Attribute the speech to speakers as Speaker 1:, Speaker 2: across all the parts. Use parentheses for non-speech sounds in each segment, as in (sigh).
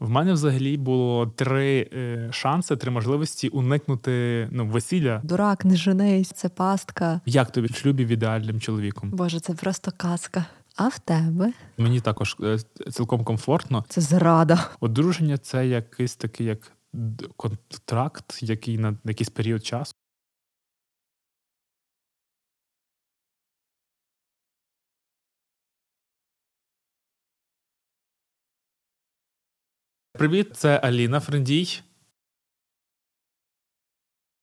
Speaker 1: В мене взагалі було три е, шанси, три можливості уникнути ну, весілля.
Speaker 2: Дурак, не женись, це пастка.
Speaker 1: Як тобі в шлюбі в ідеальним чоловіком?
Speaker 2: Боже, це просто казка. А в тебе
Speaker 1: Мені також е, цілком комфортно.
Speaker 2: це зрада.
Speaker 1: Одруження це якийсь такий як контракт, який на якийсь період часу. Привіт, це Аліна Френдій.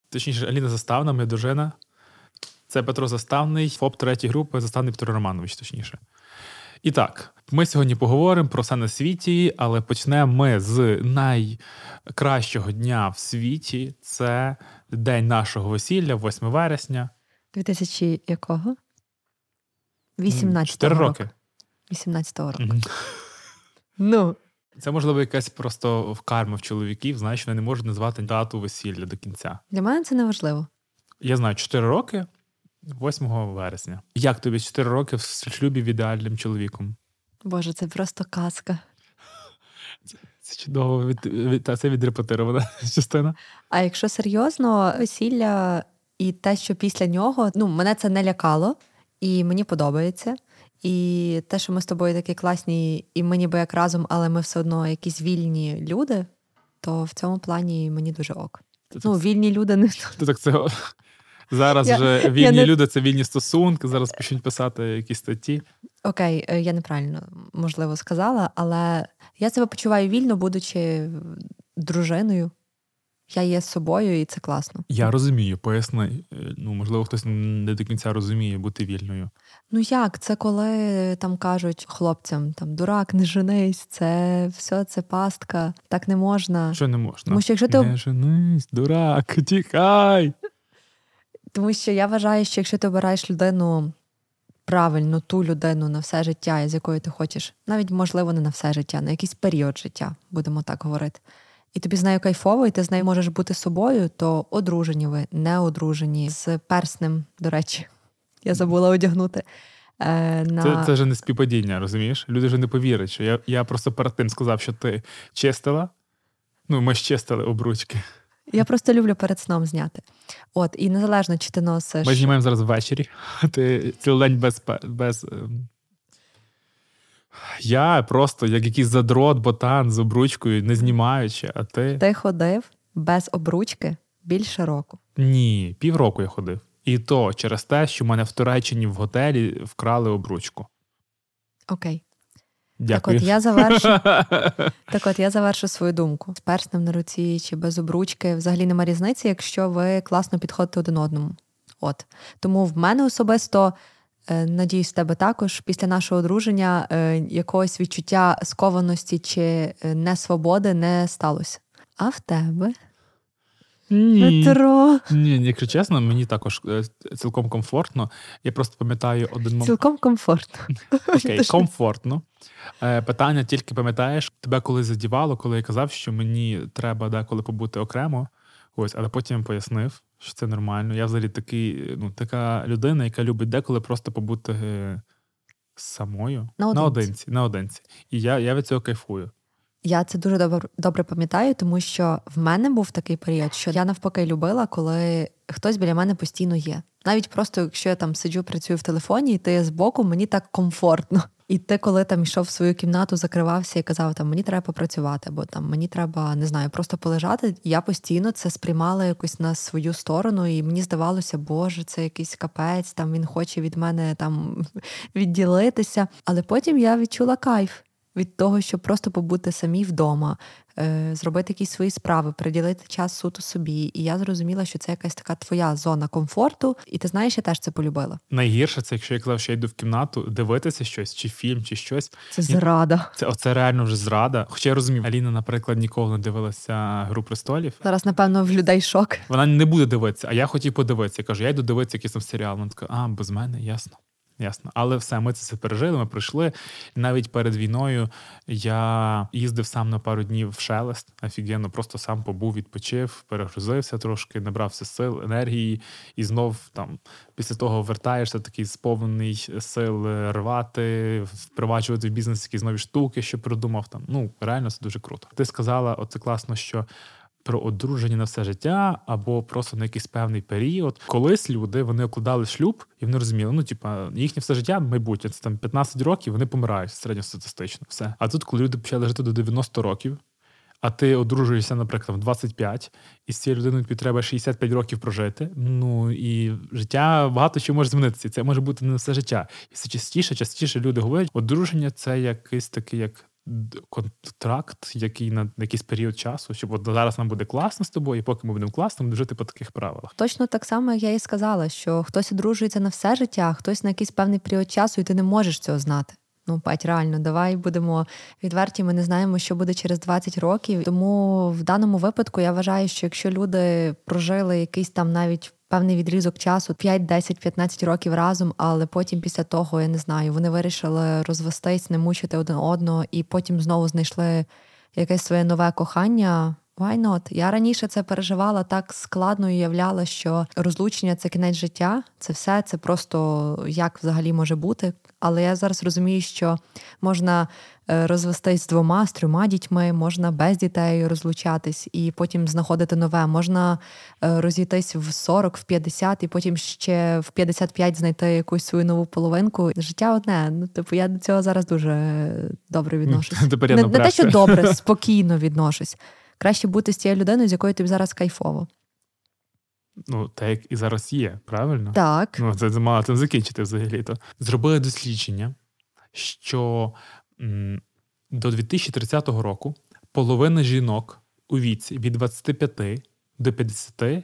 Speaker 1: Точніше, Аліна Заставна, моя дружина. Це Петро Заставний, ФОП третьої групи, Заставний Петро Романович, точніше. І так, ми сьогодні поговоримо про все на світі, але почнемо ми з найкращого дня в світі. Це день нашого весілля, 8 вересня.
Speaker 2: 2000 якого? 18
Speaker 1: 4 роки.
Speaker 2: 18-го року.
Speaker 1: Мгм.
Speaker 2: Ну,
Speaker 1: Це можливо якась просто в карма в чоловіків, знаєш, вони не можуть назвати дату весілля до кінця.
Speaker 2: для мене це не важливо.
Speaker 1: Я знаю, 4 роки, 8 вересня. Як тобі 4 роки в шлюбі в ідеальним чоловіком?
Speaker 2: Боже, це просто казка.
Speaker 1: Це чудово від, від та це відрепетирована (laughs) частина.
Speaker 2: А якщо серйозно, весілля і те, що після нього, ну, мене це не лякало, і мені подобається. І те, що ми з тобою такі класні, і ми ніби як разом, але ми все одно якісь вільні люди, то в цьому плані мені дуже ок.
Speaker 1: Ти
Speaker 2: Ну,
Speaker 1: так,
Speaker 2: вільні люди не
Speaker 1: ти так це (laughs) зараз
Speaker 2: Я-
Speaker 1: вже
Speaker 2: я
Speaker 1: вільні
Speaker 2: не-
Speaker 1: люди, це вільні стосунки. Зараз почнуть писати якісь статті.
Speaker 2: окей, е, я неправильно можливо сказала, але я себе почуваю вільно, будучи дружиною. Я є собою, і це класно.
Speaker 1: Я розумію, поясни. Е, Ну, можливо, хтось не до кінця розуміє бути вільною.
Speaker 2: Ну як, це коли там кажуть хлопцям там дурак, не женись, це все це пастка, так не можна.
Speaker 1: Що не можна?
Speaker 2: Тому що якщо ти
Speaker 1: Не женись, дурак, тікай.
Speaker 2: тому, що я вважаю, що якщо ти обираєш людину правильно, ту людину на все життя, з якою ти хочеш, навіть можливо не на все життя, на якийсь період життя, будемо так говорити. І тобі з нею кайфово, і ти з нею можеш бути собою, то одружені ви, не одружені з перснем, до речі. Я забула одягнути. Е, на...
Speaker 1: Це, це вже не співпадіння, розумієш? Люди вже не повірять, що я, я просто перед тим сказав, що ти чистила. Ну, ми ж чистили обручки.
Speaker 2: Я просто люблю перед сном зняти. От, і незалежно, чи ти носиш.
Speaker 1: Ми знімаємо зараз ввечері. (laughs) Ти цілий день без. без ем, Я просто як якийсь задрот, ботан з обручкою, не знімаючи, а ти.
Speaker 2: Ти ходив без обручки більше року.
Speaker 1: Ні, півроку я ходив. І то через те, що в мене в Туреччині в готелі вкрали обручку.
Speaker 2: Окей.
Speaker 1: Дякую.
Speaker 2: Так от я завершу. (laughs) Так от я завершу свою думку. З перснем на руці чи без обручки взагалі нема різниці, якщо ви класно підходите один одному. От. Тому в мене особисто, е, надіюсь, в тебе також після нашого одруження е, якогось відчуття скованості чи е, несвободи не сталося. А в тебе?
Speaker 1: Ні.
Speaker 2: Петро.
Speaker 1: Ні, якщо чесно, мені також е, цілком комфортно. Я просто пам'ятаю один момент.
Speaker 2: Цілком комфортно.
Speaker 1: Окей,
Speaker 2: ж-
Speaker 1: комфортно. Е, Питання тільки пам'ятаєш, тебе коли задівало, коли я казав, що мені треба деколи побути окремо. Ось, але потім пояснив, що це нормально. Я взагалі такий, ну, така людина, яка любить деколи просто побути е, самою
Speaker 2: Наодинці.
Speaker 1: наодинці. наодинці. І я, я від цього кайфую.
Speaker 2: Я це дуже добре, добре пам'ятаю, тому що в мене був такий період, що я навпаки любила, коли хтось біля мене постійно є. Навіть просто якщо я там сиджу, працюю в телефоні, і ти збоку, мені так комфортно. (laughs) І ти, коли там йшов в свою кімнату, закривався і казав, там мені треба попрацювати, або там мені треба не знаю, просто полежати. Я постійно це сприймала якось на свою сторону, і мені здавалося, боже, це якийсь капець, там він хоче від мене там (laughs) відділитися. Але потім я відчула кайф від того, щоб просто побути самі вдома, е, зробити якісь свої справи, приділити час суто собі. І я зрозуміла, що це якась така твоя зона комфорту, і ти знаєш, я теж це полюбила.
Speaker 1: Найгірше це, якщо я казав, що я йду в кімнату дивитися щось, чи фільм, чи щось.
Speaker 2: Це зрада.
Speaker 1: Це оце реально вже зрада. Хоча я розумію, Аліна, наприклад, ніколи не дивилася Гру престолів.
Speaker 2: Зараз, напевно, в людей шок.
Speaker 1: Вона не буде дивитися, а я хотів подивитися. Я кажу, я йду дивитися якийсь там серіал. Вона така, а, без мене, ясно. Ясно. Але все, ми це все пережили, ми пройшли. Навіть перед війною я їздив сам на пару днів в шелест, офігенно, просто сам побув, відпочив, перегрузився трошки, набрався сил, енергії, і знов там після того вертаєшся, такий сповнений сил рвати, впроваджувати в бізнес якісь нові штуки, що придумав там. Ну, реально це дуже круто. Ти сказала, оце класно, що про одруження на все життя або просто на якийсь певний період. Колись люди вони окладали шлюб і вони розуміли, ну типа їхнє все життя, майбутнє це там 15 років, вони помирають середньостатистично. Все. А тут, коли люди почали жити до 90 років. А ти одружуєшся, наприклад, в 25, і з цією людиною тобі треба 65 років прожити. Ну і життя багато чого може змінитися. Це може бути не все життя. І все частіше, частіше люди говорять, одруження це якийсь такий як контракт, який на якийсь період часу, щоб от зараз нам буде класно з тобою, і поки ми будемо класно, ми жити по таких правилах.
Speaker 2: Точно так само, як я і сказала, що хтось одружується на все життя, а хтось на якийсь певний період часу, і ти не можеш цього знати. Ну, Пать, реально, давай будемо відверті. Ми не знаємо, що буде через 20 років. Тому в даному випадку я вважаю, що якщо люди прожили якийсь там навіть певний відрізок часу 5, 10, 15 років разом, але потім після того я не знаю, вони вирішили розвестись, не мучити один одного, і потім знову знайшли якесь своє нове кохання. Why not? Я раніше це переживала так складно і уявляла, що розлучення це кінець життя, це все, це просто як взагалі може бути. Але я зараз розумію, що можна розвестись з двома, з трьома дітьми, можна без дітей розлучатись і потім знаходити нове. Можна е, розійтись в 40, в 50 і потім ще в 55 знайти якусь свою нову половинку. Життя одне. Ну, типу, я до цього зараз дуже добре відношусь. Не, не те, що добре, (laughs) спокійно відношусь. Краще бути з цією людиною, з якою тобі зараз кайфово.
Speaker 1: Ну, так як і зараз є, правильно?
Speaker 2: Так.
Speaker 1: Ну, це мало тим закінчити взагалі-то. Зробили дослідження, що до 2030 року половина жінок у віці від 25 до 50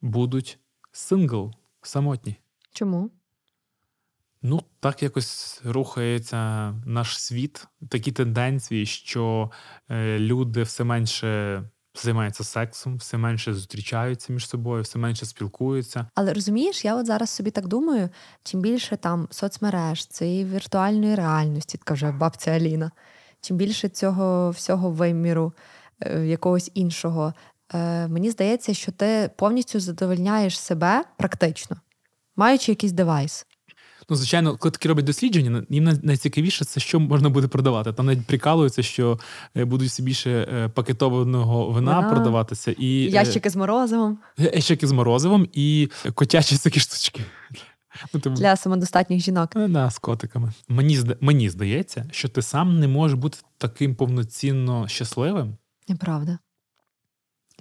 Speaker 1: будуть сингл, самотні.
Speaker 2: Чому?
Speaker 1: Ну, так якось рухається наш світ. Такі тенденції, що е, люди все менше займаються сексом, все менше зустрічаються між собою, все менше спілкуються.
Speaker 2: Але розумієш, я от зараз собі так думаю: чим більше там соцмереж, цієї віртуальної реальності, така вже бабця Аліна, чим більше цього всього виміру, е, якогось іншого, е, мені здається, що ти повністю задовольняєш себе практично, маючи якийсь девайс.
Speaker 1: Ну, звичайно, коли такі роблять дослідження, їм найцікавіше це що можна буде продавати. Там навіть прикалуються, що е, будуть все більше е, пакетованого вина, вина продаватися і
Speaker 2: е, ящики з морозивом.
Speaker 1: Ящики з морозивом і котячі такі штучки.
Speaker 2: Ну, ти... Для самодостатніх жінок.
Speaker 1: Да, з котиками. Мені мені здається, що ти сам не можеш бути таким повноцінно щасливим.
Speaker 2: Неправда.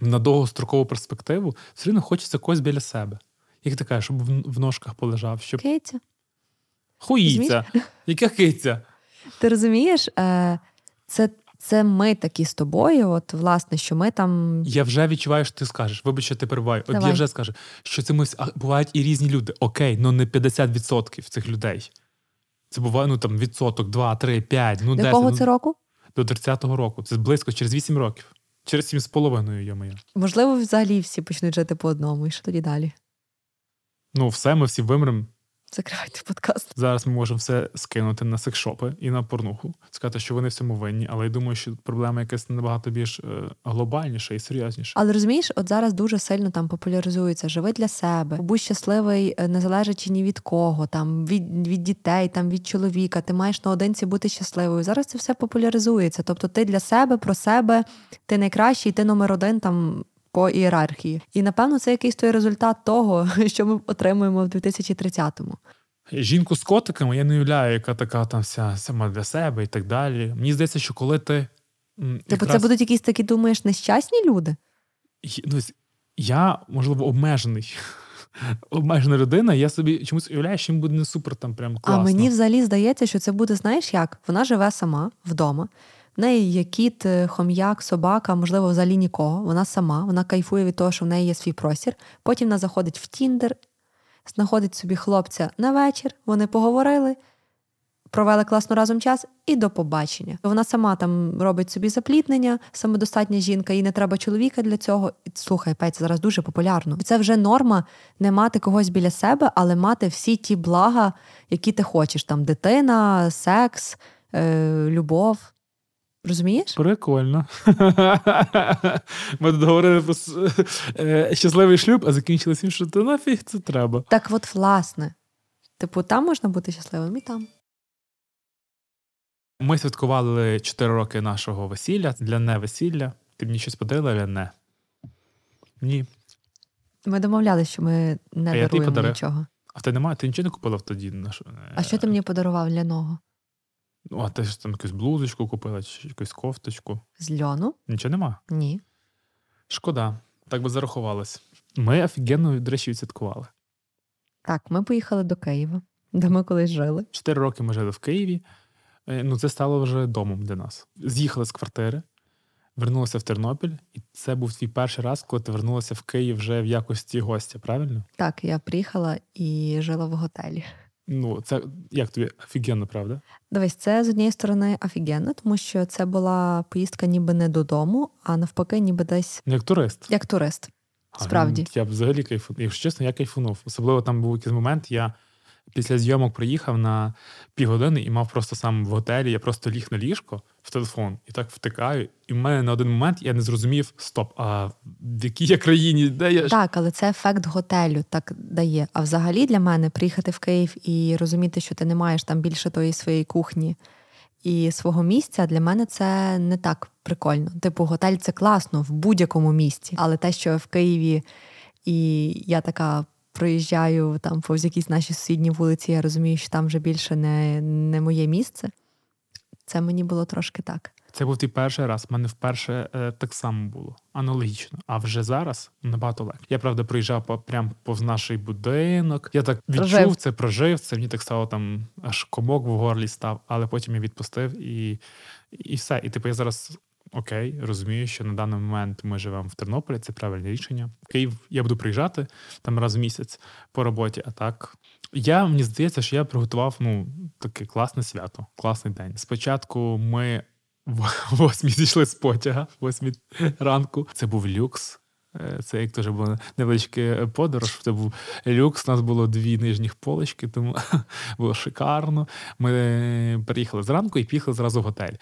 Speaker 1: На довгострокову перспективу все одно хочеться когось біля себе. Як ти кажеш, щоб в ножках полежав. щоб...
Speaker 2: Киця.
Speaker 1: Хуїця. Яка киця?
Speaker 2: Ти розумієш, е, це це ми такі з тобою. От, власне, що ми там.
Speaker 1: Я вже відчуваю, що ти скажеш. Вибач, що ти перебуваю. От я вже скажу, що це ми а, бувають і різні люди. Окей, ну не 50% цих людей. Це буває ну там відсоток, 2, 3, 5, ну
Speaker 2: До
Speaker 1: 10.
Speaker 2: кого
Speaker 1: ну,
Speaker 2: це року?
Speaker 1: До 30-го року. Це близько через 8 років. Через 7 з половиною, я моя.
Speaker 2: Можливо, взагалі всі почнуть жити по одному. І що тоді далі?
Speaker 1: Ну, все, ми всі вимремо.
Speaker 2: Закривайте подкаст.
Speaker 1: Зараз ми можемо все скинути на секшопи і на порнуху, сказати, що вони всьому винні, але я думаю, що проблема якась набагато більш е, глобальніша і серйозніша.
Speaker 2: Але розумієш, от зараз дуже сильно там популяризується живи для себе, будь щасливий, е, не залежачи ні від кого, там від від дітей, там від чоловіка. Ти маєш наодинці бути щасливою. Зараз це все популяризується. Тобто, ти для себе про себе, ти найкращий, ти номер один там по ієрархії. І напевно це якийсь той результат того, (laughs) що ми отримуємо в 2030-му.
Speaker 1: Жінку з котиками я не уявляю, яка така там вся сама для себе і так далі. Мені здається, що коли ти.
Speaker 2: Тобто якраз... це будуть якісь такі, думаєш, нещасні люди?
Speaker 1: Ну, Я, можливо, обмежений. (laughs) Обмежена людина, я собі чомусь уявляю, що їм буде не супер там прям класно.
Speaker 2: А мені взагалі здається, що це буде, знаєш як? Вона живе сама вдома. В неї є кіт, е, хом'як, собака, можливо, взагалі нікого. Вона сама, вона кайфує від того, що в неї є свій простір. Потім вона заходить в Тіндер, знаходить собі хлопця на вечір, вони поговорили, провели класно разом час і до побачення. Вона сама там робить собі запліднення, самодостатня жінка, їй не треба чоловіка для цього. Слухай, Петь, це зараз дуже популярно. Це вже норма не мати когось біля себе, але мати всі ті блага, які ти хочеш: там дитина, секс, е, любов. Розумієш?
Speaker 1: Прикольно. (laughs) Ми тут говорили про е, щасливий шлюб, а закінчилось тим, що то нафіг це треба.
Speaker 2: Так, от, власне. Типу, там можна бути щасливим і там.
Speaker 1: Ми святкували 4 роки нашого весілля для не весілля. Ти мені щось подарила, я не. Ні.
Speaker 2: Ми домовлялися, що ми не
Speaker 1: А
Speaker 2: даруємо
Speaker 1: подарив.
Speaker 2: нічого.
Speaker 1: А ти немає? Ти нічого не купила тоді? що-
Speaker 2: А що ти мені подарував ляного?
Speaker 1: Ну, а ти ж там якусь блузочку купила, чи якусь кофточку.
Speaker 2: З льону?
Speaker 1: Нічого нема.
Speaker 2: Ні.
Speaker 1: Шкода, так би зарахувалось. Ми офігенно, до речі, відсвяткували.
Speaker 2: Так, ми поїхали до Києва, де ми колись жили.
Speaker 1: Чотири роки ми жили в Києві. Е, Ну, це стало вже домом для нас. З'їхали з квартири, вернулися в Тернопіль, і це був твій перший раз, коли ти вернулася в Київ вже в якості гостя, правильно?
Speaker 2: Так, я приїхала і жила в готелі.
Speaker 1: Ну, це як тобі офігенно, правда?
Speaker 2: Дивись, це з однієї сторони офігенно, тому що це була поїздка ніби не додому, а навпаки, ніби десь
Speaker 1: як турист.
Speaker 2: як турист.
Speaker 1: А,
Speaker 2: Справді.
Speaker 1: ну, Я взагалі кайфунув. Якщо чесно, я кайфунув. Особливо там був якийсь момент, я після зйомок приїхав на півгодини і мав просто сам в готелі, я просто ліг на ліжко в телефон і так втикаю. І в мене на один момент я не зрозумів: стоп, а в якій я країні? Де я?
Speaker 2: Так, але це ефект готелю так дає. А взагалі для мене приїхати в Київ і розуміти, що ти не маєш там більше тої своєї кухні і свого місця, для мене це не так прикольно. Типу, готель це класно в будь-якому місці, але те, що в Києві і я така. Проїжджаю там повз якісь наші сусідні вулиці, я розумію, що там вже більше не, не моє місце. Це мені було трошки так.
Speaker 1: Це був твій перший раз. У мене вперше е, так само було. Аналогічно. А вже зараз набагато легше. Я правда приїжджав по прям повз наш будинок. Я так відчув
Speaker 2: Прожив.
Speaker 1: це, прожив це. Мені так стало там аж комок в горлі став, але потім я відпустив і, і все. І типу я зараз. Окей, розумію, що на даний момент ми живемо в Тернополі, це правильне рішення. В Київ я буду приїжджати там раз в місяць по роботі. А так я мені здається, що я приготував ну таке класне свято, класний день. Спочатку ми в (laughs) восьмій зійшли з потяга, восьмій ранку. Це був люкс. Е, Це як теж була невеличка подорож. Це був люкс. У нас було дві нижніх полочки, тому (laughs) було шикарно. Ми приїхали зранку і поїхали зразу в готель.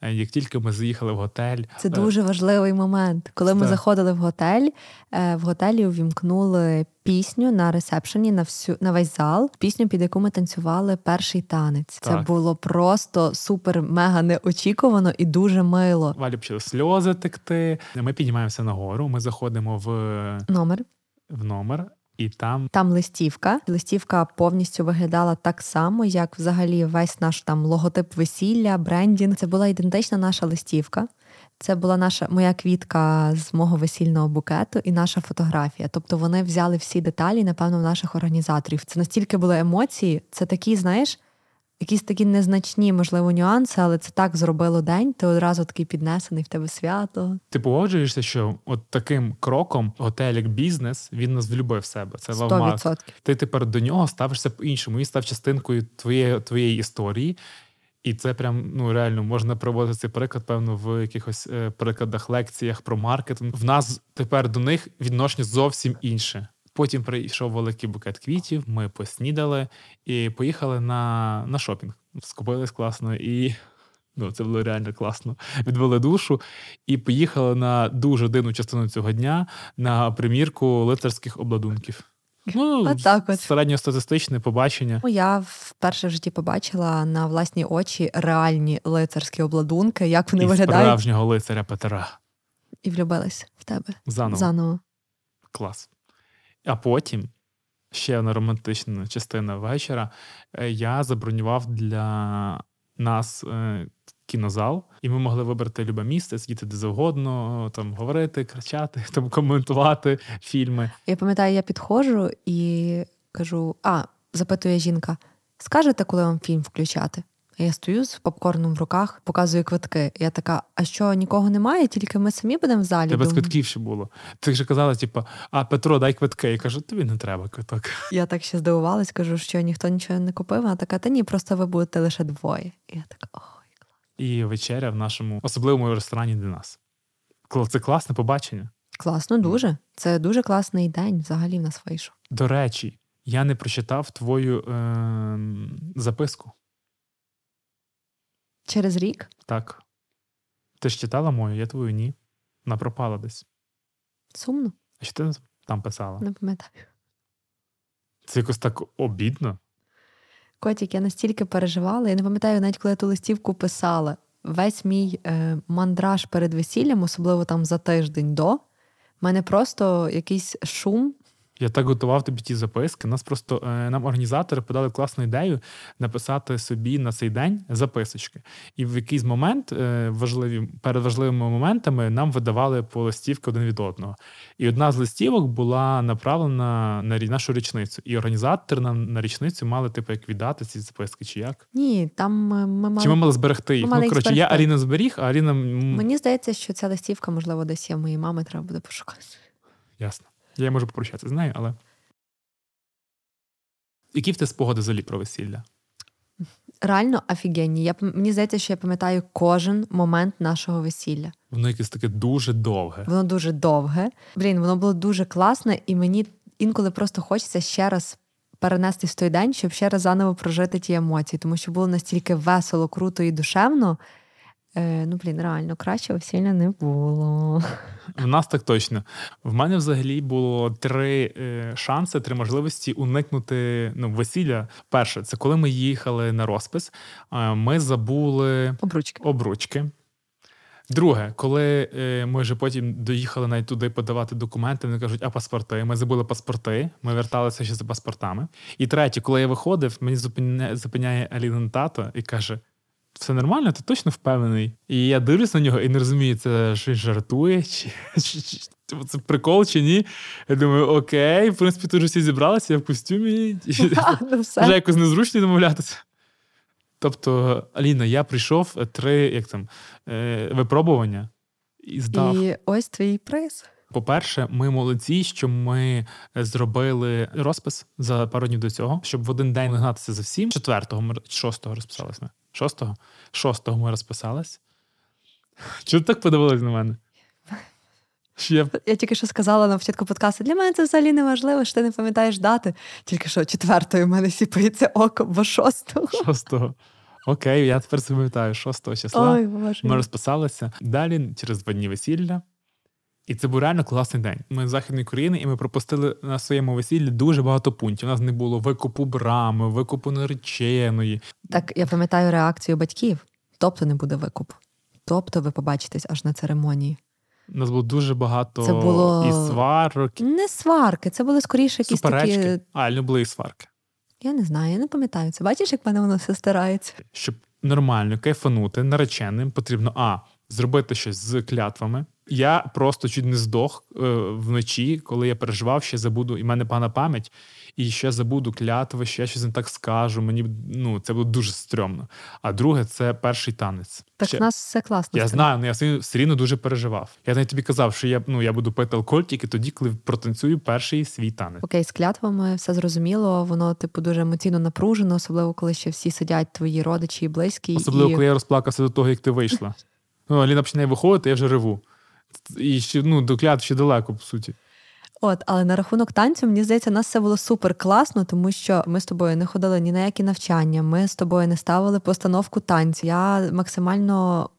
Speaker 1: Е, Як тільки ми заїхали в готель,
Speaker 2: Це
Speaker 1: е,
Speaker 2: дуже важливий момент. Коли ми заходили в готель, в готелі увімкнули пісню на ресепшені на всю на весь зал. Пісню, під яку ми танцювали перший танець. Це було просто супер мега неочікувано і дуже мило.
Speaker 1: Валі почали сльози текти. Ми піднімаємося нагору. Ми заходимо в,
Speaker 2: Номер
Speaker 1: в номер, і там
Speaker 2: там листівка. Листівка повністю виглядала так само, як взагалі весь наш там логотип весілля, брендінг. Це була ідентична наша листівка. Це була наша моя квітка з мого весільного букету і наша фотографія. Тобто вони взяли всі деталі, напевно, в наших організаторів. Це настільки були емоції. Це такі, знаєш, якісь такі незначні, можливо, нюанси, але це так зробило день. Ти одразу такий піднесений в тебе свято.
Speaker 1: Ти погоджуєшся, що от таким кроком готель як бізнес він нас влюбив в себе. Це лавмарк.
Speaker 2: 100%.
Speaker 1: Ти тепер до нього ставишся по-іншому. Він став частинкою твоєї, твоєї історії. І це прям ну реально можна проводити цей приклад, певно, в якихось е, прикладах, лекціях про маркетинг. В нас тепер до них відношення зовсім інше. Потім прийшов великий букет квітів. Ми поснідали і поїхали на, на шопінг. Скупились класно і. Ну, це було реально класно. Відвели душу і поїхали на дуже дивну частину цього дня на примірку лицарських обладунків. Ну,
Speaker 2: Отак от.
Speaker 1: середньостатистичне побачення.
Speaker 2: Ну, Я вперше в житті побачила на власні очі реальні лицарські обладунки, як вони
Speaker 1: і
Speaker 2: виглядають,
Speaker 1: справжнього лицаря Петра.
Speaker 2: і влюбилась в тебе
Speaker 1: Заново.
Speaker 2: заново.
Speaker 1: Клас. А потім ще одна романтична частина вечора. Е, Я забронював для нас е, кінозал, і ми могли вибрати любе місце, сидіти де завгодно, там говорити, кричати, (laughs) там коментувати фільми.
Speaker 2: Я пам'ятаю, я підходжу і кажу: а, запитує жінка: скажете, коли вам фільм включати? Я стою з попкорном в руках, показую квитки. Я така: а що нікого немає, тільки ми самі будемо в залі.
Speaker 1: Тебе з квитків ще було. Ти вже казала, типу, а Петро, дай квитки. Я кажу, тобі не треба квиток.
Speaker 2: Я так ще здивувалась, кажу, що ніхто нічого не купив. Вона така, та ні, просто ви будете лише двоє. І я така, ой.
Speaker 1: І вечеря в нашому особливому ресторані для нас. Це класне побачення.
Speaker 2: Класно, дуже. Це дуже класний день взагалі в нас вийшов.
Speaker 1: До речі, я не прочитав твою е- записку.
Speaker 2: Через рік
Speaker 1: Так. Ти ж читала мою, я твою ні. Вона пропала десь.
Speaker 2: сумно,
Speaker 1: А що ти там писала?
Speaker 2: не пам'ятаю.
Speaker 1: Це якось так обідно.
Speaker 2: Котік, я настільки переживала, я не пам'ятаю, навіть коли я ту листівку писала. Весь мій е, мандраж перед весіллям, особливо там за тиждень до, в мене просто якийсь шум.
Speaker 1: Я так готував тобі ті записки. Нас просто е, нам організатори подали класну ідею написати собі на цей день записочки. І в якийсь момент е, важливі перед важливими моментами нам видавали по листівки один від одного. І одна з листівок була направлена на нашу річницю. І організатори нам на річницю мали типу як віддати ці записки, чи як?
Speaker 2: Ні, там е, ми мали.
Speaker 1: Чи ми мали зберегти їх?
Speaker 2: ми мали
Speaker 1: ну коротше, я. Аріна зберіг, а Аріна
Speaker 2: Мені здається, що ця листівка, можливо, десь є моїй мами, треба буде пошукати.
Speaker 1: ясно. Я можу попрощатися з нею, але. Які в тебе спогади взагалі про весілля?
Speaker 2: Реально офігенні. Я мені здається, що я пам'ятаю кожен момент нашого весілля.
Speaker 1: Воно якесь таке дуже довге.
Speaker 2: Воно дуже довге. Блін, воно було дуже класне, і мені інколи просто хочеться ще раз перенестись в той день, щоб ще раз заново прожити ті емоції, тому що було настільки весело, круто і душевно. Е, ну, блін, реально, краще весілля не було.
Speaker 1: В нас так точно. В мене взагалі було три е, шанси, три можливості уникнути ну, весілля. Перше, це коли ми їхали на розпис, е, ми забули
Speaker 2: Обручки.
Speaker 1: обручки. Друге, коли е, ми вже потім доїхали навіть туди подавати документи, вони кажуть, а паспорти. Ми забули паспорти, ми верталися ще за паспортами. І третє, коли я виходив, мені зупиняє, зупиняє Алінин тато і каже: все нормально, ти точно впевнений? І я дивлюсь на нього і не розумію, це що він жартує, чи, чи, чи типу, це прикол чи ні. Я думаю, окей, в принципі, тут вже всі зібралися, я в костюмі. (laughs)
Speaker 2: Ну, (laughs)
Speaker 1: вже якось незручно домовлятися. Тобто, Аліна, я прийшов е, три як там, е, випробування і здав.
Speaker 2: І ось твій приз.
Speaker 1: По-перше, ми молодці, що ми зробили розпис за пару днів до цього, щоб в один день не гнатися за всім. Четвертого шостого розписались ми. Шостого? Шостого ми розписались. Чого ти так подивилась на мене? Я
Speaker 2: Я тільки що сказала на початку подкасту, для мене це взагалі не важливо, що ти не пам'ятаєш дати. Тільки що четвертої в мене сіпається око, бо шостого.
Speaker 1: шостого. Окей, я тепер пам'ятаю, шостого числа.
Speaker 2: Ой, боже.
Speaker 1: Ми розписалися. Далі через два дні весілля. І це був реально класний день. Ми з Західної країни, і ми пропустили на своєму весіллі дуже багато пунктів. У нас не було викупу брами, викупу нареченої.
Speaker 2: Так, я пам'ятаю реакцію батьків. Тобто не буде викупу. Тобто ви побачитесь аж на церемонії.
Speaker 1: У нас було дуже багато
Speaker 2: Це було-
Speaker 1: і сварок,
Speaker 2: Не сварки, це були скоріше якісь
Speaker 1: суперечки.
Speaker 2: такі.
Speaker 1: А, не були і сварки.
Speaker 2: Я не знаю, я не пам'ятаю це. Бачиш, як в мене воно все старається.
Speaker 1: Щоб нормально кайфанути нареченим, потрібно а. Зробити щось з клятвами. Я просто чуть не здох е, вночі, коли я переживав, я забуду, і в мене погана пам'ять, і ще забуду клятви, я щось не так скажу. Мені ну це було дуже стрьомно. А друге, це перший танець.
Speaker 2: Так
Speaker 1: Ще-
Speaker 2: в нас все класно.
Speaker 1: я знаю, але я все- все рівно дуже переживав. Я навіть тобі казав, що я ну я буду пити алкоголь тільки тоді, коли протанцюю перший свій танець.
Speaker 2: Окей, з клятвами все зрозуміло, воно, типу, дуже емоційно напружено, особливо коли ще всі сидять твої родичі і близькі.
Speaker 1: Особливо,
Speaker 2: і...
Speaker 1: коли я розплакався до того, як ти вийшла. (laughs) Ну, Аліна починає виходити, я вже реву. І ще ну, до клят ще далеко, по суті.
Speaker 2: От, але на рахунок танцю, мені здається, у нас все було супер класно, тому що ми з тобою не ходили ні на які навчання, ми з тобою не ставили постановку танцю. Я максимально.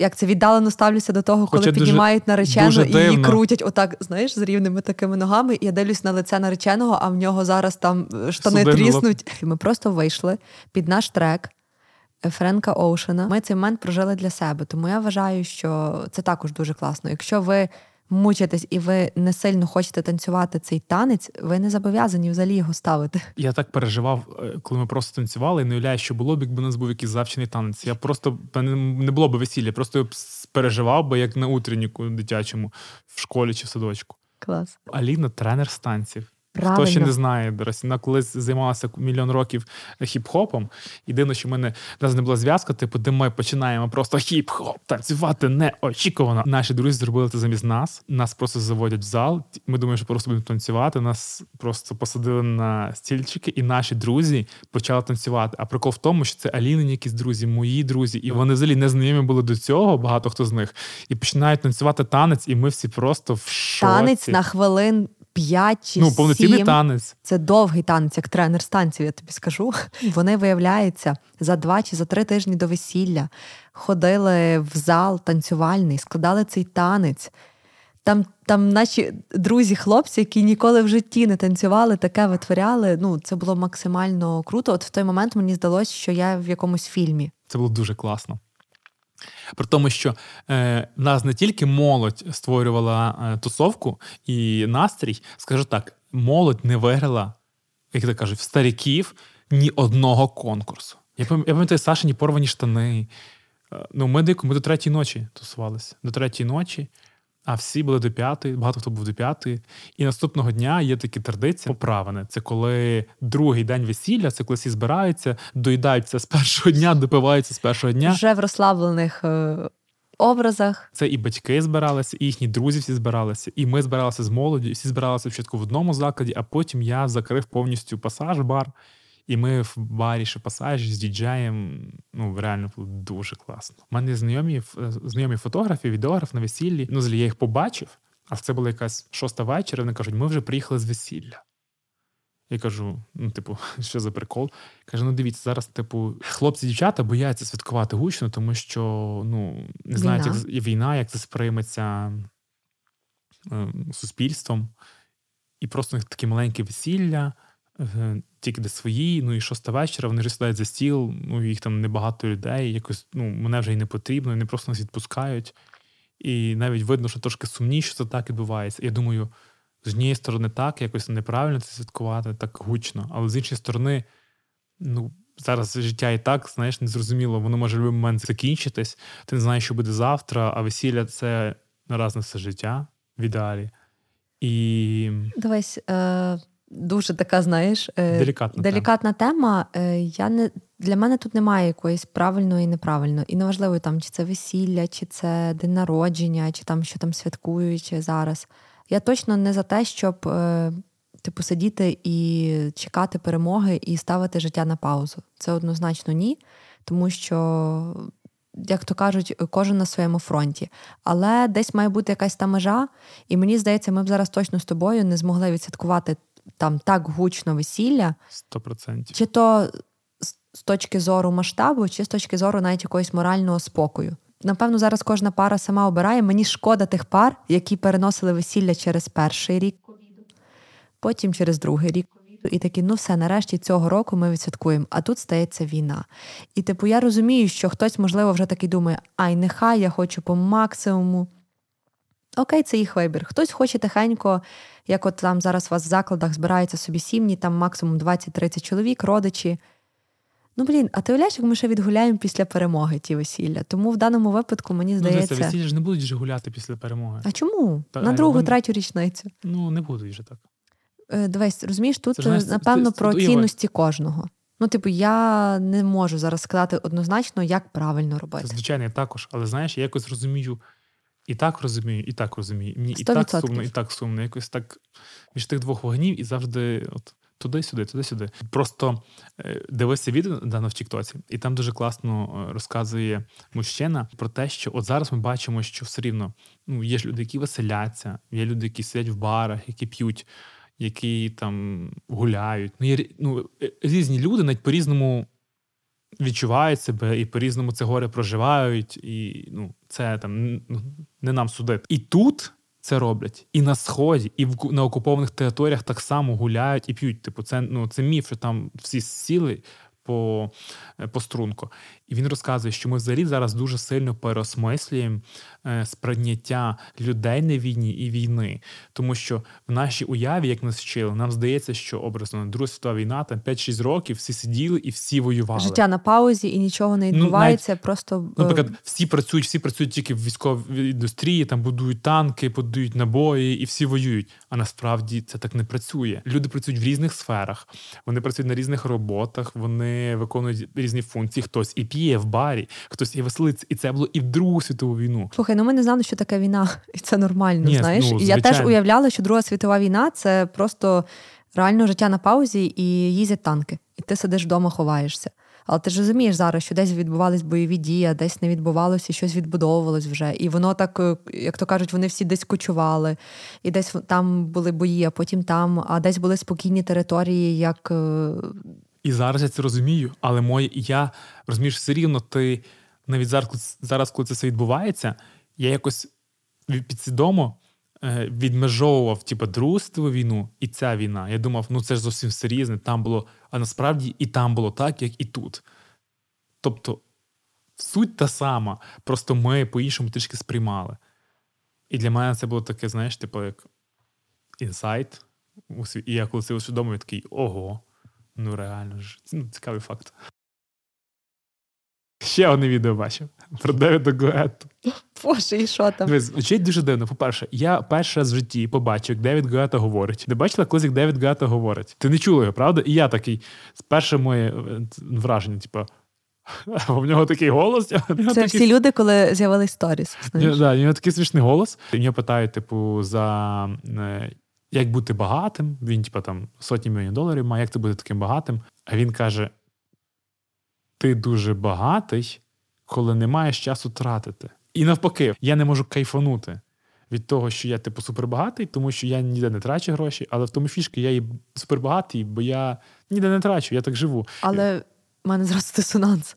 Speaker 2: Як це віддалено ставлюся до того, коли
Speaker 1: Хоча дуже-
Speaker 2: піднімають наречену
Speaker 1: дуже
Speaker 2: і її крутять отак, знаєш, з рівними такими ногами. І я дивлюсь на лице нареченого, а в нього зараз там е, штани
Speaker 1: Судинуло.
Speaker 2: тріснуть. Ми просто вийшли під наш трек Френка Оушена. Ми цей момент прожили для себе. Тому я вважаю, що це також дуже класно. Якщо ви мучитесь і ви не сильно хочете танцювати цей танець, ви не зобов'язані взагалі його ставити.
Speaker 1: Я так переживав, е, коли ми просто танцювали, і не уявляю, що було б, якби у нас був якийсь завчений танець. Я просто не було б весілля, просто переживав би, як на утренніку дитячому в школі чи в садочку.
Speaker 2: Клас.
Speaker 1: Аліна тренер з танців.
Speaker 2: Правильно.
Speaker 1: Хто ще не знає, до речі, вона колись займалася мільйон років хіп-хопом. І дивно, що в мене в нас не була зв'язка, типу, де ми починаємо просто хіп-хоп танцювати неочікувано. Наші друзі зробили це замість нас. Нас просто заводять в зал. Ми думаємо, що просто будемо танцювати. Нас просто посадили на стільчики, і наші друзі почали танцювати. А прикол в тому, що це Алінині якісь друзі, мої друзі, і вони взагалі не знайомі були до цього. Багато хто з них, і починають танцювати танець, і ми всі просто в шоці.
Speaker 2: Танець на хвилин 5 чи
Speaker 1: ну повноцінний
Speaker 2: 7.
Speaker 1: танець.
Speaker 2: Це довгий танець, як тренер станції, я тобі скажу. (laughs) Вони виявляється за два чи за три тижні до весілля ходили в зал танцювальний, складали цей танець. Там там наші друзі-хлопці, які ніколи в житті не танцювали, таке витворяли. Ну, це було максимально круто. От в той момент мені здалося, що я в якомусь фільмі.
Speaker 1: Це було дуже класно. При тому, що е, нас не тільки молодь створювала е, тусовку і настрій, скажу так, молодь не виграла, як то кажуть, в стариків ні одного конкурсу. Я пам'ятаю Сашині порвані штани. Е, ну, Ми дико, ми до третій ночі тусувалися. До третій ночі. А всі були до п'ятої, багато хто був до п'ятої. І наступного дня є такі традиції поправини. Це коли другий день весілля, це коли всі збираються, доїдаються з першого дня, допиваються з першого дня.
Speaker 2: Вже в розслаблених е, образах.
Speaker 1: Це і батьки збиралися, і їхні друзі всі збиралися, і ми збиралися з молоді, всі збиралися спочатку в одному закладі, а потім я закрив повністю пасаж бар. І ми в барі ще пасажі з діджеєм. Ну, реально було дуже класно. У мене знайомі знайомі фотографи, відеограф на весіллі. Ну, злі я їх побачив, а це була якась шоста вечора. Вони кажуть, ми вже приїхали з весілля. Я кажу: ну, типу, (laughs) що за прикол? Каже: ну дивіться, зараз, типу, хлопці дівчата бояться святкувати гучно, тому що ну, не знають, як війна, як це сприйметься е, суспільством. І просто у них таке маленьке весілля. Е, тільки де свої, ну і шоста вечора, вони вже сідають за стіл, ну їх там небагато людей, якось ну, мене вже й не потрібно, вони просто нас відпускають. І навіть видно, що трошки сумніше це так відбувається. Я думаю, з однієї сторони, так, якось неправильно це святкувати, так гучно, але з іншої сторони, ну. Зараз життя і так, знаєш, незрозуміло, воно може в будь-який момент закінчитись. Ти не знаєш, що буде завтра, а весілля це нараз на все життя в ідеалі. І...
Speaker 2: Дивись, е, дуже така, знаєш,
Speaker 1: делікатна,
Speaker 2: делікатна тема. тема. Е, я не Для мене тут немає якоїсь правильної і неправильної. І неважливо, там, чи це весілля, чи це день народження, чи там що там святкують зараз. Я точно не за те, щоб е, типу сидіти і чекати перемоги і ставити життя на паузу. Це однозначно ні, тому що. Як то кажуть, кожен на своєму фронті. Але десь має бути якась та межа, і мені здається, ми б зараз точно з тобою не змогли відсвяткувати там так гучно весілля,
Speaker 1: 100%.
Speaker 2: чи то з точки зору масштабу, чи з точки зору навіть якогось морального спокою. Напевно, зараз кожна пара сама обирає. Мені шкода тих пар, які переносили весілля через перший рік потім через другий рік і такі, ну все, нарешті цього року ми відсвяткуємо, а тут стається війна. І типу, я розумію, що хтось, можливо, вже такий думає, ай, нехай я хочу по максимуму. Окей, це їх вибір. Хтось хоче тихенько, як от там зараз у вас в закладах збираються собі сім'ї, там максимум 20-30 чоловік, родичі. Ну, блін, а ти уявляєш, як ми ще відгуляємо після перемоги ті весілля. Тому в даному випадку мені
Speaker 1: ну,
Speaker 2: здається.
Speaker 1: Ну, весілля ж не будуть вже гуляти після перемоги.
Speaker 2: А чому? Та, На другу, вони... третю річницю.
Speaker 1: Ну, не будуть вже так.
Speaker 2: Е, дивись, розумієш, тут, ж, напевно, це, про це, цінності це, кожного. Ну, типу, я не можу зараз сказати однозначно, як правильно робити.
Speaker 1: Це, звичайно, я також, але знаєш, я якось розумію. І так розумію, і так розумію. Мені 100%. і так сумно, і так сумно. Якось так між тих двох вогнів і завжди от туди-сюди, туди-сюди. Просто е, дивися відео дано в Тіктоці, і там дуже класно е, розказує мужчина про те, що от зараз ми бачимо, що все рівно ну, є ж люди, які веселяться, є люди, які сидять в барах, які п'ють, які там гуляють. Ну, є ну, е, різні люди навіть по-різному відчувають себе і по-різному це горе проживають, і ну, це там ну, не нам судити. І тут це роблять, і на сході, і в на окупованих територіях так само гуляють і п'ють. Типу, це ну це міф, що там всі сіли по по струнку. І він розказує, що ми взагалі зараз дуже сильно переосмислюємо е, сприйняття людей на війні і війни. Тому що в нашій уяві, як нас вчили, нам здається, що образно Друга світова війна, там 5-6 років всі сиділи і всі воювали.
Speaker 2: Життя на паузі і нічого не
Speaker 1: Ну,
Speaker 2: відбувається. просто
Speaker 1: Ну,
Speaker 2: е,
Speaker 1: Наприклад, всі працюють, всі працюють тільки в військовій індустрії, там будують танки, будують набої, і всі воюють. А насправді це так не працює. Люди працюють в різних сферах, вони працюють на різних роботах, вони виконують різні функції. Хтось і п'є в барі, хтось і веселиться. І це було і в Другу світову війну.
Speaker 2: Слухай, ну ми не знали, що таке війна, (laughs) і це нормально.
Speaker 1: Ні,
Speaker 2: знаєш,
Speaker 1: ну,
Speaker 2: і я теж уявляла, що Друга світова війна це просто реально життя на паузі і їздять танки, і ти сидиш вдома, ховаєшся. Але ти ж розумієш зараз, що десь відбувались бойові дії, а десь не відбувалося, і щось відбудовувалось вже. І воно так, е, як то кажуть, вони всі десь кочували, і десь там були бої, а потім там, а десь були спокійні території, як е,
Speaker 1: І зараз я це розумію, але моє я розумієш, все рівно ти навіть зараз, зараз, коли це все відбувається, я якось підсвідомо е, відмежовував типу, Другу війну і ця війна. Я думав, ну це ж зовсім все різне, там було, а насправді і там було так, як і тут. Тобто суть та сама, просто ми по-іншому трішки сприймали. І для мене це було таке, знаєш, типу, як інсайт. І я коли це усвідомив, такий ого. Ну, реально ж, ну, цікавий факт. Ще одне відео бачив про Девіда Гуетту.
Speaker 2: Боже, і що там?
Speaker 1: Дивись, звучить дуже дивно. По-перше, я перший раз в житті побачив, як Девід Гуетта говорить. Ти бачила колись, як Девід Гуетта говорить? Ти не чула його, правда? І я такий, перше моє е, враження, типу, (laughs) в нього такий голос. (laughs)
Speaker 2: Це
Speaker 1: такий
Speaker 2: всі люди, коли з'явились сторіс.
Speaker 1: да, у нього такий смішний голос. І нього питають, типу, за е, як бути багатим. Він, типу, там сотні мільйонів доларів має, як ти бути таким багатим. А він каже: Ти дуже багатий, коли не маєш часу тратити. І навпаки, я не можу кайфанути від того, що я, типу, супербагатий, тому що я ніде не трачу гроші, але в тому фішки я і супербагатий, бо я ніде не трачу, я так живу.
Speaker 2: Але в мене зразу дисонанс.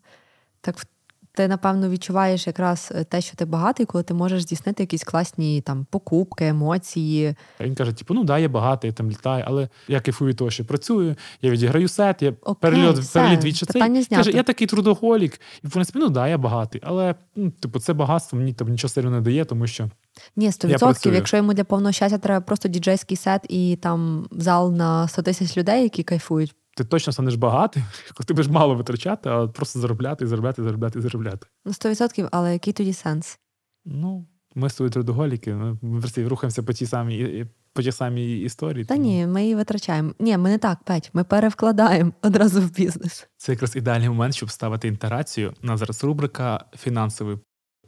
Speaker 2: Так в- ти, напевно, відчуваєш якраз е, те, що ти багатий, коли ти можеш здійснити якісь класні там покупки, емоції.
Speaker 1: Він каже: типу, ну да, я багатий, я там літаю, але я кайфую від того, що працюю, я відіграю сет, я
Speaker 2: Окей,
Speaker 1: перельот,
Speaker 2: все,
Speaker 1: переліт від
Speaker 2: знято.
Speaker 1: Каже, я такий трудоголік. І в принципі, ну да, я багатий. Але ну, типу, це багатство мені там нічого сильно не дає, тому що
Speaker 2: Ні, 100%. Якщо йому для повного щастя треба просто діджейський сет і там зал на 100 тисяч людей, які кайфують.
Speaker 1: Ти точно станеш багатий, (laughs) коли ти будеш мало витрачати, а просто заробляти, заробляти, заробляти, заробляти.
Speaker 2: Ну, 100%, але який тоді сенс?
Speaker 1: Ну, ми з тобою трудоголіки, ми просто рухаємося по тій самій по тій самій історії.
Speaker 2: Та
Speaker 1: тому
Speaker 2: ні, ми її витрачаємо. Ні, ми не так, Петь, ми перевкладаємо (laughs) одразу в бізнес.
Speaker 1: Це якраз ідеальний момент, щоб ставити інтеграцію. У нас зараз рубрика фінансовий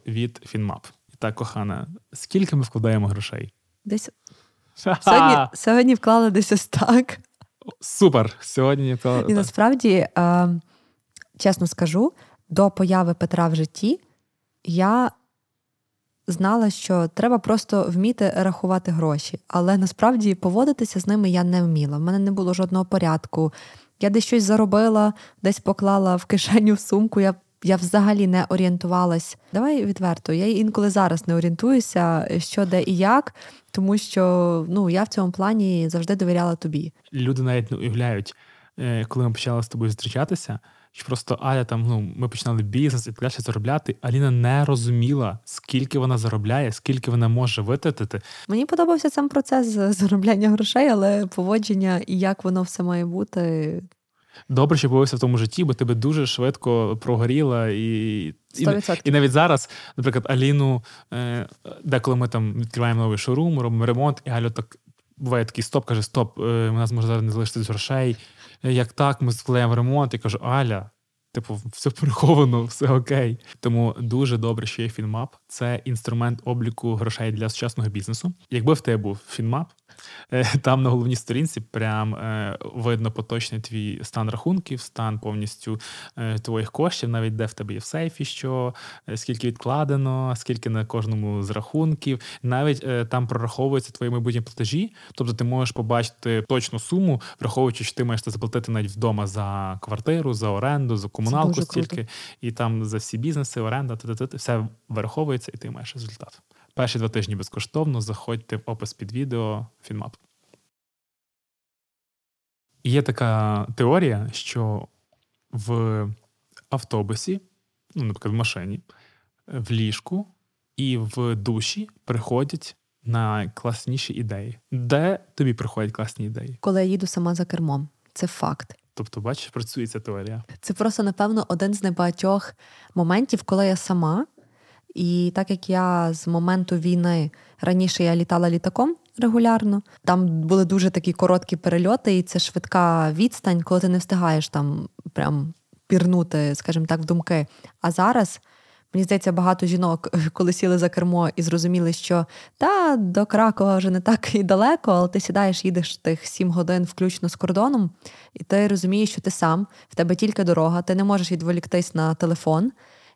Speaker 1: від Фінмап. І так, кохана, скільки ми вкладаємо грошей?
Speaker 2: Десь сьогодні, сьогодні вклали десь ось так.
Speaker 1: Супер! Сьогодні я
Speaker 2: І насправді, е, чесно скажу, до появи Петра в житті я знала, що треба просто вміти рахувати гроші. Але насправді поводитися з ними я не вміла. В мене не було жодного порядку. Я десь щось заробила, десь поклала в кишеню в сумку. Я, я взагалі не орієнтувалась. Давай відверто, я інколи зараз не орієнтуюся, що де і як, тому що ну, я в цьому плані завжди довіряла тобі.
Speaker 1: люди навіть не уявляють, е, коли ми почали з тобою зустрічатися, що просто Аля там, ну, ми починали бізнес і далі заробляти. Аліна не розуміла, скільки вона заробляє, скільки вона може витратити.
Speaker 2: Мені подобався сам процес заробляння грошей, але поводження і як воно все має бути.
Speaker 1: Добре, що появився в тому житті, бо тебе дуже швидко прогоріла і. І,
Speaker 2: 100%.
Speaker 1: і навіть зараз, наприклад, Аліну, е, деколи ми там відкриваємо новий шоурум, робимо ремонт, і Галя так буває такий стоп, каже: Стоп, е, у нас може зараз не залишитись грошей. Е, Як так, ми склеїмо ремонт, і кажу, Аля. Типу, все пораховано, все окей. Тому дуже добре, що є Фінмап. Це інструмент обліку грошей для сучасного бізнесу. Якби в тебе був Фінмап, е, там на головній сторінці прям е, видно поточний твій стан рахунків, стан повністю е, твоїх коштів, навіть де в тебе є в сейфі, що скільки відкладено, скільки на кожному з рахунків. Навіть там прораховуються твої майбутні платежі. Тобто ти можеш побачити точну суму, враховуючи, що ти маєш це заплатити навіть вдома за квартиру, за оренду, за комуналку
Speaker 2: дуже круто.
Speaker 1: стільки, і там за всі бізнеси, оренда, все вираховується, і ти маєш результат. Перші два тижні безкоштовно заходьте в опис під відео Фінмап. Є така теорія, що в автобусі ну, наприклад, в машині, в ліжку і в душі приходять найкласніші ідеї. Де тобі приходять класні ідеї?
Speaker 2: Коли я їду сама за кермом, це факт.
Speaker 1: Тобто, бачиш, працює ця теорія.
Speaker 2: Це просто, напевно, один з небагатьох моментів, коли я сама. І так як я з моменту війни раніше я літала літаком регулярно, там були дуже такі короткі перельоти, і це швидка відстань, коли ти не встигаєш там прям пірнути, скажімо так, в думки. А зараз. Мені здається, багато жінок, (laughs) коли сіли за кермо і зрозуміли, що та до Кракова вже не так і далеко, але ти сідаєш, їдеш тих сім годин включно з кордоном, і ти розумієш, що ти сам, в тебе тільки дорога, ти не можеш відволіктись на телефон.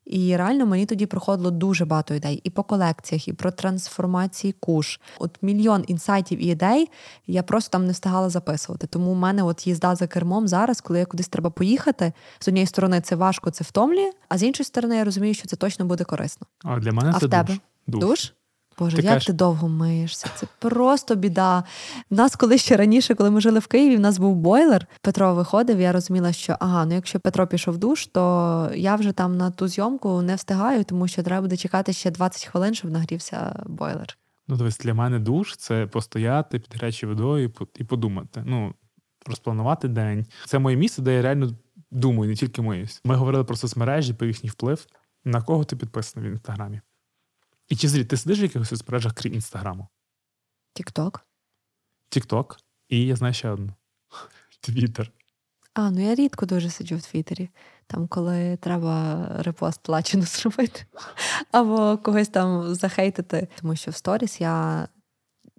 Speaker 2: І реально мені тоді проходило дуже багато ідей і по колекціях, і про трансформації куш. От мільйон інсайтів і ідей я просто там не встигала записувати. Тому в мене от їзда за кермом зараз, коли я кудись треба поїхати. З однієї сторони це важко, це втомлює, а з іншої сторони, я розумію, що це точно буде корисно.
Speaker 1: А для мене
Speaker 2: а
Speaker 1: це
Speaker 2: в тебе
Speaker 1: душ.
Speaker 2: душ? Боже,
Speaker 1: Ти
Speaker 2: як
Speaker 1: кажеш-
Speaker 2: ти довго миєшся? Це просто біда. В нас коли ще раніше, коли ми жили в Києві, в нас був бойлер. Петро виходив, я розуміла, що ага, ну якщо Петро пішов в душ, то я вже там на ту зйомку не встигаю, тому що треба буде чекати ще 20 хвилин, щоб нагрівся бойлер.
Speaker 1: Ну, дивись, для мене душ це постояти під гарячою водою і і подумати. Ну, розпланувати день. Це моє місце, де я реально думаю, не тільки миюсь. Ми говорили про соцмережі, про їхній вплив. На кого ти підписаний в інстаграмі? І чи зрі, ти сидиш в якихось соцмережах, крім інстаграму?
Speaker 2: Тікток.
Speaker 1: Тікток. І я знаю ще одну: (laughs) Твіттер.
Speaker 2: А, ну я рідко дуже сиджу в Твіттері, там, коли треба репост плачено (laughs) зробити, або когось там захейтити. Тому що в сторіс я,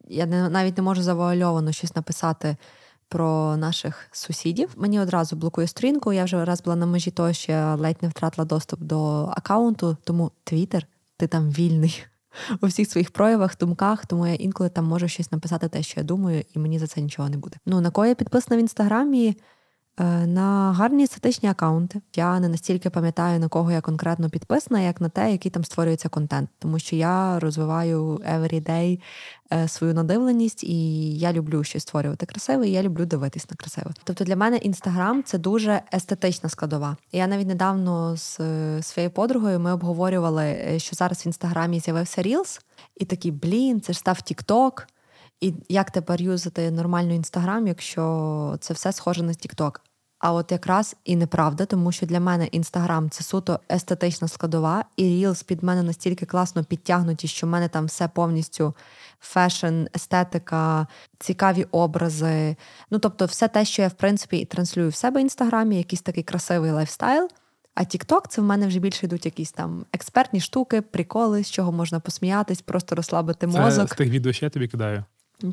Speaker 2: я не, навіть не можу завуальовано щось написати про наших сусідів. Мені одразу блокує сторінку. Я вже раз була на межі того, що я ледь не втратила доступ до аккаунту, тому Твіттер, ти там вільний. У всіх своїх проявах, думках, тому я інколи там можу щось написати те, що я думаю, і мені за це нічого не буде. Ну на кого я підписана в інстаграмі? Е, На гарні естетичні акаунти. Я не настільки пам'ятаю, на кого я конкретно підписана, як на те, який там створюється контент. Тому що я розвиваю everyday е, свою надивленість, і я люблю щось створювати красиве, і я люблю дивитись на красиве. Тобто для мене інстаграм це дуже естетична складова. Я навіть недавно з е, своєю подругою ми обговорювали, що зараз в інстаграмі з'явився Reels, і такі, блін, це ж став TikTok. І як тепер юзати нормально інстаграм, якщо це все схоже на TikTok? А от якраз і неправда, тому що для мене інстаграм це суто естетична складова, і Reels під мене настільки класно підтягнуті, що в мене там все повністю фешн, естетика, цікаві образи. Ну тобто, все те, що я в принципі і транслюю в себе в інстаграмі, якийсь такий красивий лайфстайл. А TikTok це в мене вже більше йдуть якісь там експертні штуки, приколи, з чого можна посміятись, просто розслабити
Speaker 1: цей
Speaker 2: мозок.
Speaker 1: з тих відео, що я тобі кидаю.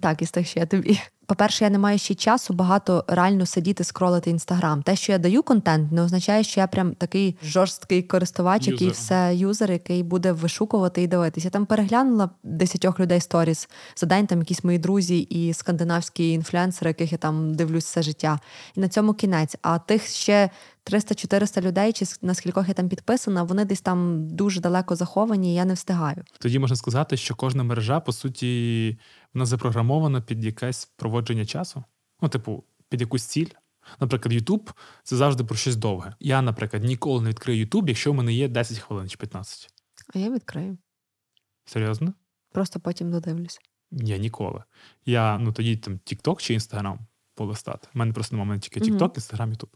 Speaker 2: Так, із тих, що я тобі. По-перше, я не маю ще часу багато реально сидіти, скролити інстаграм. Те, що я даю контент, не означає, що я прям такий жорсткий користувач, який все юзер, який буде вишукувати і дивитись. Я там переглянула десятьох людей сторіс за день, там якісь мої друзі і скандинавські інфлюенсери, яких я там дивлюсь все життя. І на цьому кінець. А тих ще 300-400 людей, чи на скількох я там підписана, вони десь там дуже далеко заховані, і я не встигаю.
Speaker 1: Тоді можна сказати, що кожна мережа, по суті, вона запрограмована під якесь проводження часу. Ну, типу, під якусь ціль. Наприклад, YouTube – це завжди про щось довге. Я, наприклад, ніколи не відкрию YouTube, якщо в мене є 10 хвилин чи 15.
Speaker 2: А я відкрию.
Speaker 1: Серйозно?
Speaker 2: Просто потім додивлюсь.
Speaker 1: Я ніколи. Я ну тоді там TikTok чи Instagram полистати. У мене просто немає тільки. TikTok, Instagram, YouTube.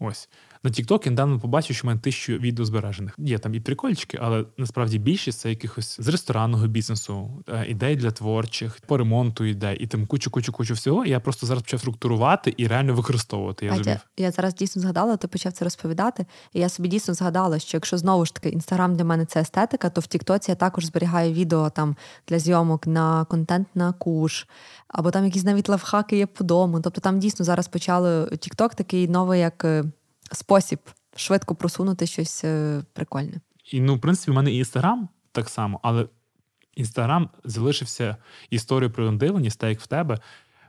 Speaker 1: Ось. На TikTok я недавно побачив, що в мене тисячу відео збережених. Є там і прикольчики, але насправді більшість це якихось з ресторанного бізнесу, е, ідей для творчих, по ремонту ідей, і там кучу, кучу, кучу всього. І я просто зараз почав структурувати і реально використовувати. Я
Speaker 2: я, я зараз дійсно згадала, ти почав це розповідати. І я собі дійсно згадала, що якщо знову ж таки інстаграм для мене це естетика, то в Тіктоці я також зберігаю відео там для зйомок на контент на куш, або там якісь навіть лайфхаки є по дому. Тобто там дійсно зараз почали Тікток такий новий як е, спосіб швидко просунути щось е, прикольне.
Speaker 1: І ну, в принципі, в мене і інстаграм так само, але інстаграм залишився історією про дивленість, так як в тебе.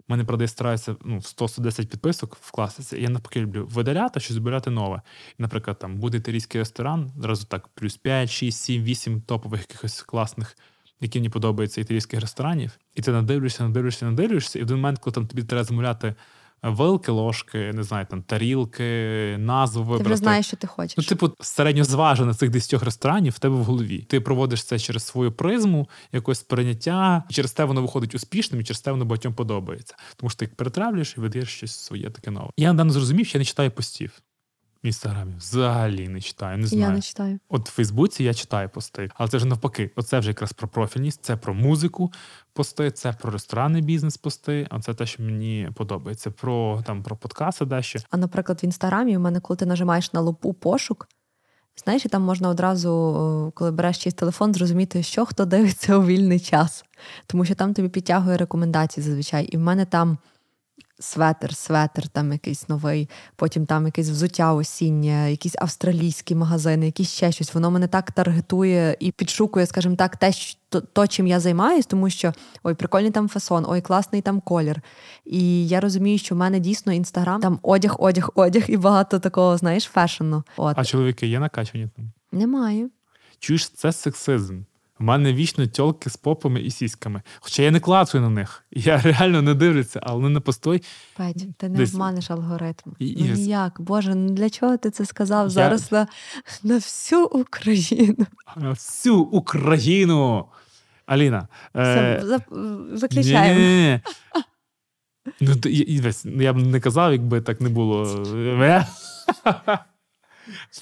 Speaker 1: Мене, правда, я ну, в 100-110 підписок вкластися. Я навпаки люблю видаляти, щось збирати нове. Наприклад, там буде італійський ресторан, зразу так, плюс 5, 6, 7, 8 топових якихось класних, які мені подобаються італійських ресторанів. І ти надивлюєшся, надивлюєшся, надивлюєшся, і в один момент, коли там тобі треба замовляти вилки, ложки, не знаю, там тарілки, назву
Speaker 2: Ти вже знаєш, що ти хочеш.
Speaker 1: Ну, типу, середньозважена цих десятьох ресторанів в тебе в голові. Ти проводиш це через свою призму, якось сприйняття, і через те воно виходить успішним, і через те воно багатьом подобається. Тому що ти їх перетравлюєш і видаєш щось своє таке нове. Я недавно зрозумів, що я не читаю постів в інстаграмі. Взагалі не читаю, не знаю.
Speaker 2: Я не читаю.
Speaker 1: От в Фейсбуці я читаю пости, але це вже навпаки. Оце вже якраз про профільність, це про музику пости, це про ресторанний бізнес пости. А це те, що мені подобається. Про там про подкасти дещо.
Speaker 2: А наприклад, в інстаграмі у мене, коли ти нажимаєш на лупу пошук, знаєш, і там можна одразу, коли береш чийсь телефон, зрозуміти, що хто дивиться у вільний час. Тому що там тобі підтягує рекомендації зазвичай. І в мене там светер, светер там якийсь новий, потім там якесь взуття осіннє, якісь австралійські магазини, якісь ще щось. Воно мене так таргетує і підшукує, скажімо так, те, що, то, то, чим я займаюсь, тому що ой, прикольний там фасон, ой, класний там колір. І я розумію, що в мене дійсно інстаграм там одяг, одяг, одяг і багато такого, знаєш, фешену. От
Speaker 1: А чоловіки є накачані там.
Speaker 2: немає.
Speaker 1: Чуєш, це сексизм. У мене вічно тьолки з попами і сіськами. Хоча я не клацаю на них. Я реально не дивлюся, але вони на постой.
Speaker 2: Петь, ти не
Speaker 1: Десь-
Speaker 2: обманеш алгоритм.
Speaker 1: І-
Speaker 2: ну
Speaker 1: і-
Speaker 2: ніяк, Боже, ну для чого ти це сказав
Speaker 1: Я-
Speaker 2: зараз на, на всю Україну?
Speaker 1: на Всю Україну. Аліна.
Speaker 2: Все,
Speaker 1: Е...
Speaker 2: за- виключаємо.
Speaker 1: ні-ні-ні. Ну, я- ну, я б не казав, якби так не було. (laughs)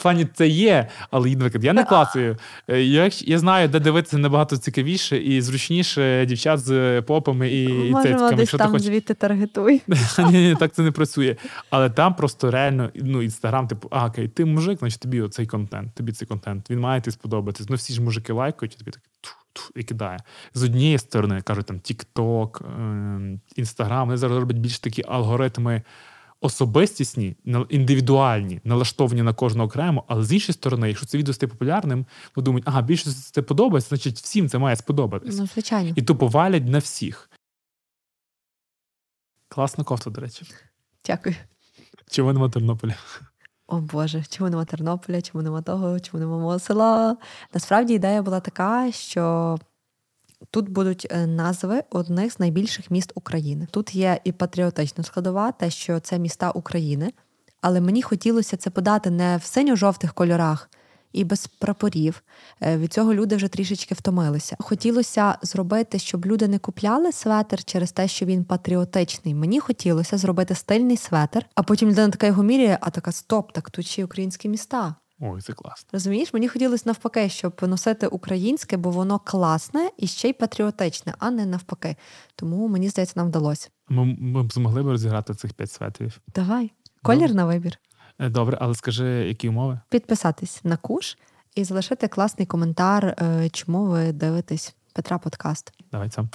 Speaker 1: Плані це є, але наприклад, я не клацаю. Е, Я, я знаю, де дивитися набагато цікавіше і зручніше дівчат з попами і, і
Speaker 2: Можемо десь
Speaker 1: Якщо ти
Speaker 2: там
Speaker 1: хочеш
Speaker 2: звідти таргетуй. (laughs)
Speaker 1: ні, ні, так це не працює. Але там просто реально ну, інстаграм, типу, а, окей, ти мужик, значить тобі оцей контент, тобі цей контент, він має тобі сподобатись. Ну всі ж мужики лайкають, і тобі так і кидає. З однієї сторони, кажуть, там TikTok, Інстаграм, вони зараз роблять більш такі алгоритми особистісні, індивідуальні, налаштовані на кожного окремо, але з іншої сторони, якщо це відео стає популярним, вони думають, ага, більше це подобається, значить всім це має сподобатись.
Speaker 2: Ну, звичайно.
Speaker 1: І тупо валять на всіх. Класна кофта, до речі.
Speaker 2: Дякую.
Speaker 1: Чого нема Тернополя?
Speaker 2: О Боже, чому нема Тернополя, чому нема того, чому нема мого села? Насправді ідея була така, що тут будуть е, назви одних з найбільших міст України. Тут є і патріотична складова, те, що це міста України. Але мені хотілося це подати не в синьо-жовтих кольорах і без прапорів. Е, Від цього люди вже трішечки втомилися. Хотілося зробити, щоб люди не купляли светр через те, що він патріотичний. Мені хотілося зробити стильний светр, а потім людина така його міряє, а така стоп, так тут ще й українські міста.
Speaker 1: Ой, це класно.
Speaker 2: Розумієш, мені хотілося навпаки, щоб носити українське, бо воно класне і ще й патріотичне, а не навпаки. Тому мені здається, нам вдалося.
Speaker 1: Ми, ми б змогли б розіграти цих п'ять светрів.
Speaker 2: Давай, колір на вибір.
Speaker 1: Е, Добре, але скажи, які умови?
Speaker 2: Підписатись на куш і залишити класний коментар, е, чому ви дивитесь Петра подкаст.
Speaker 1: Давай сам.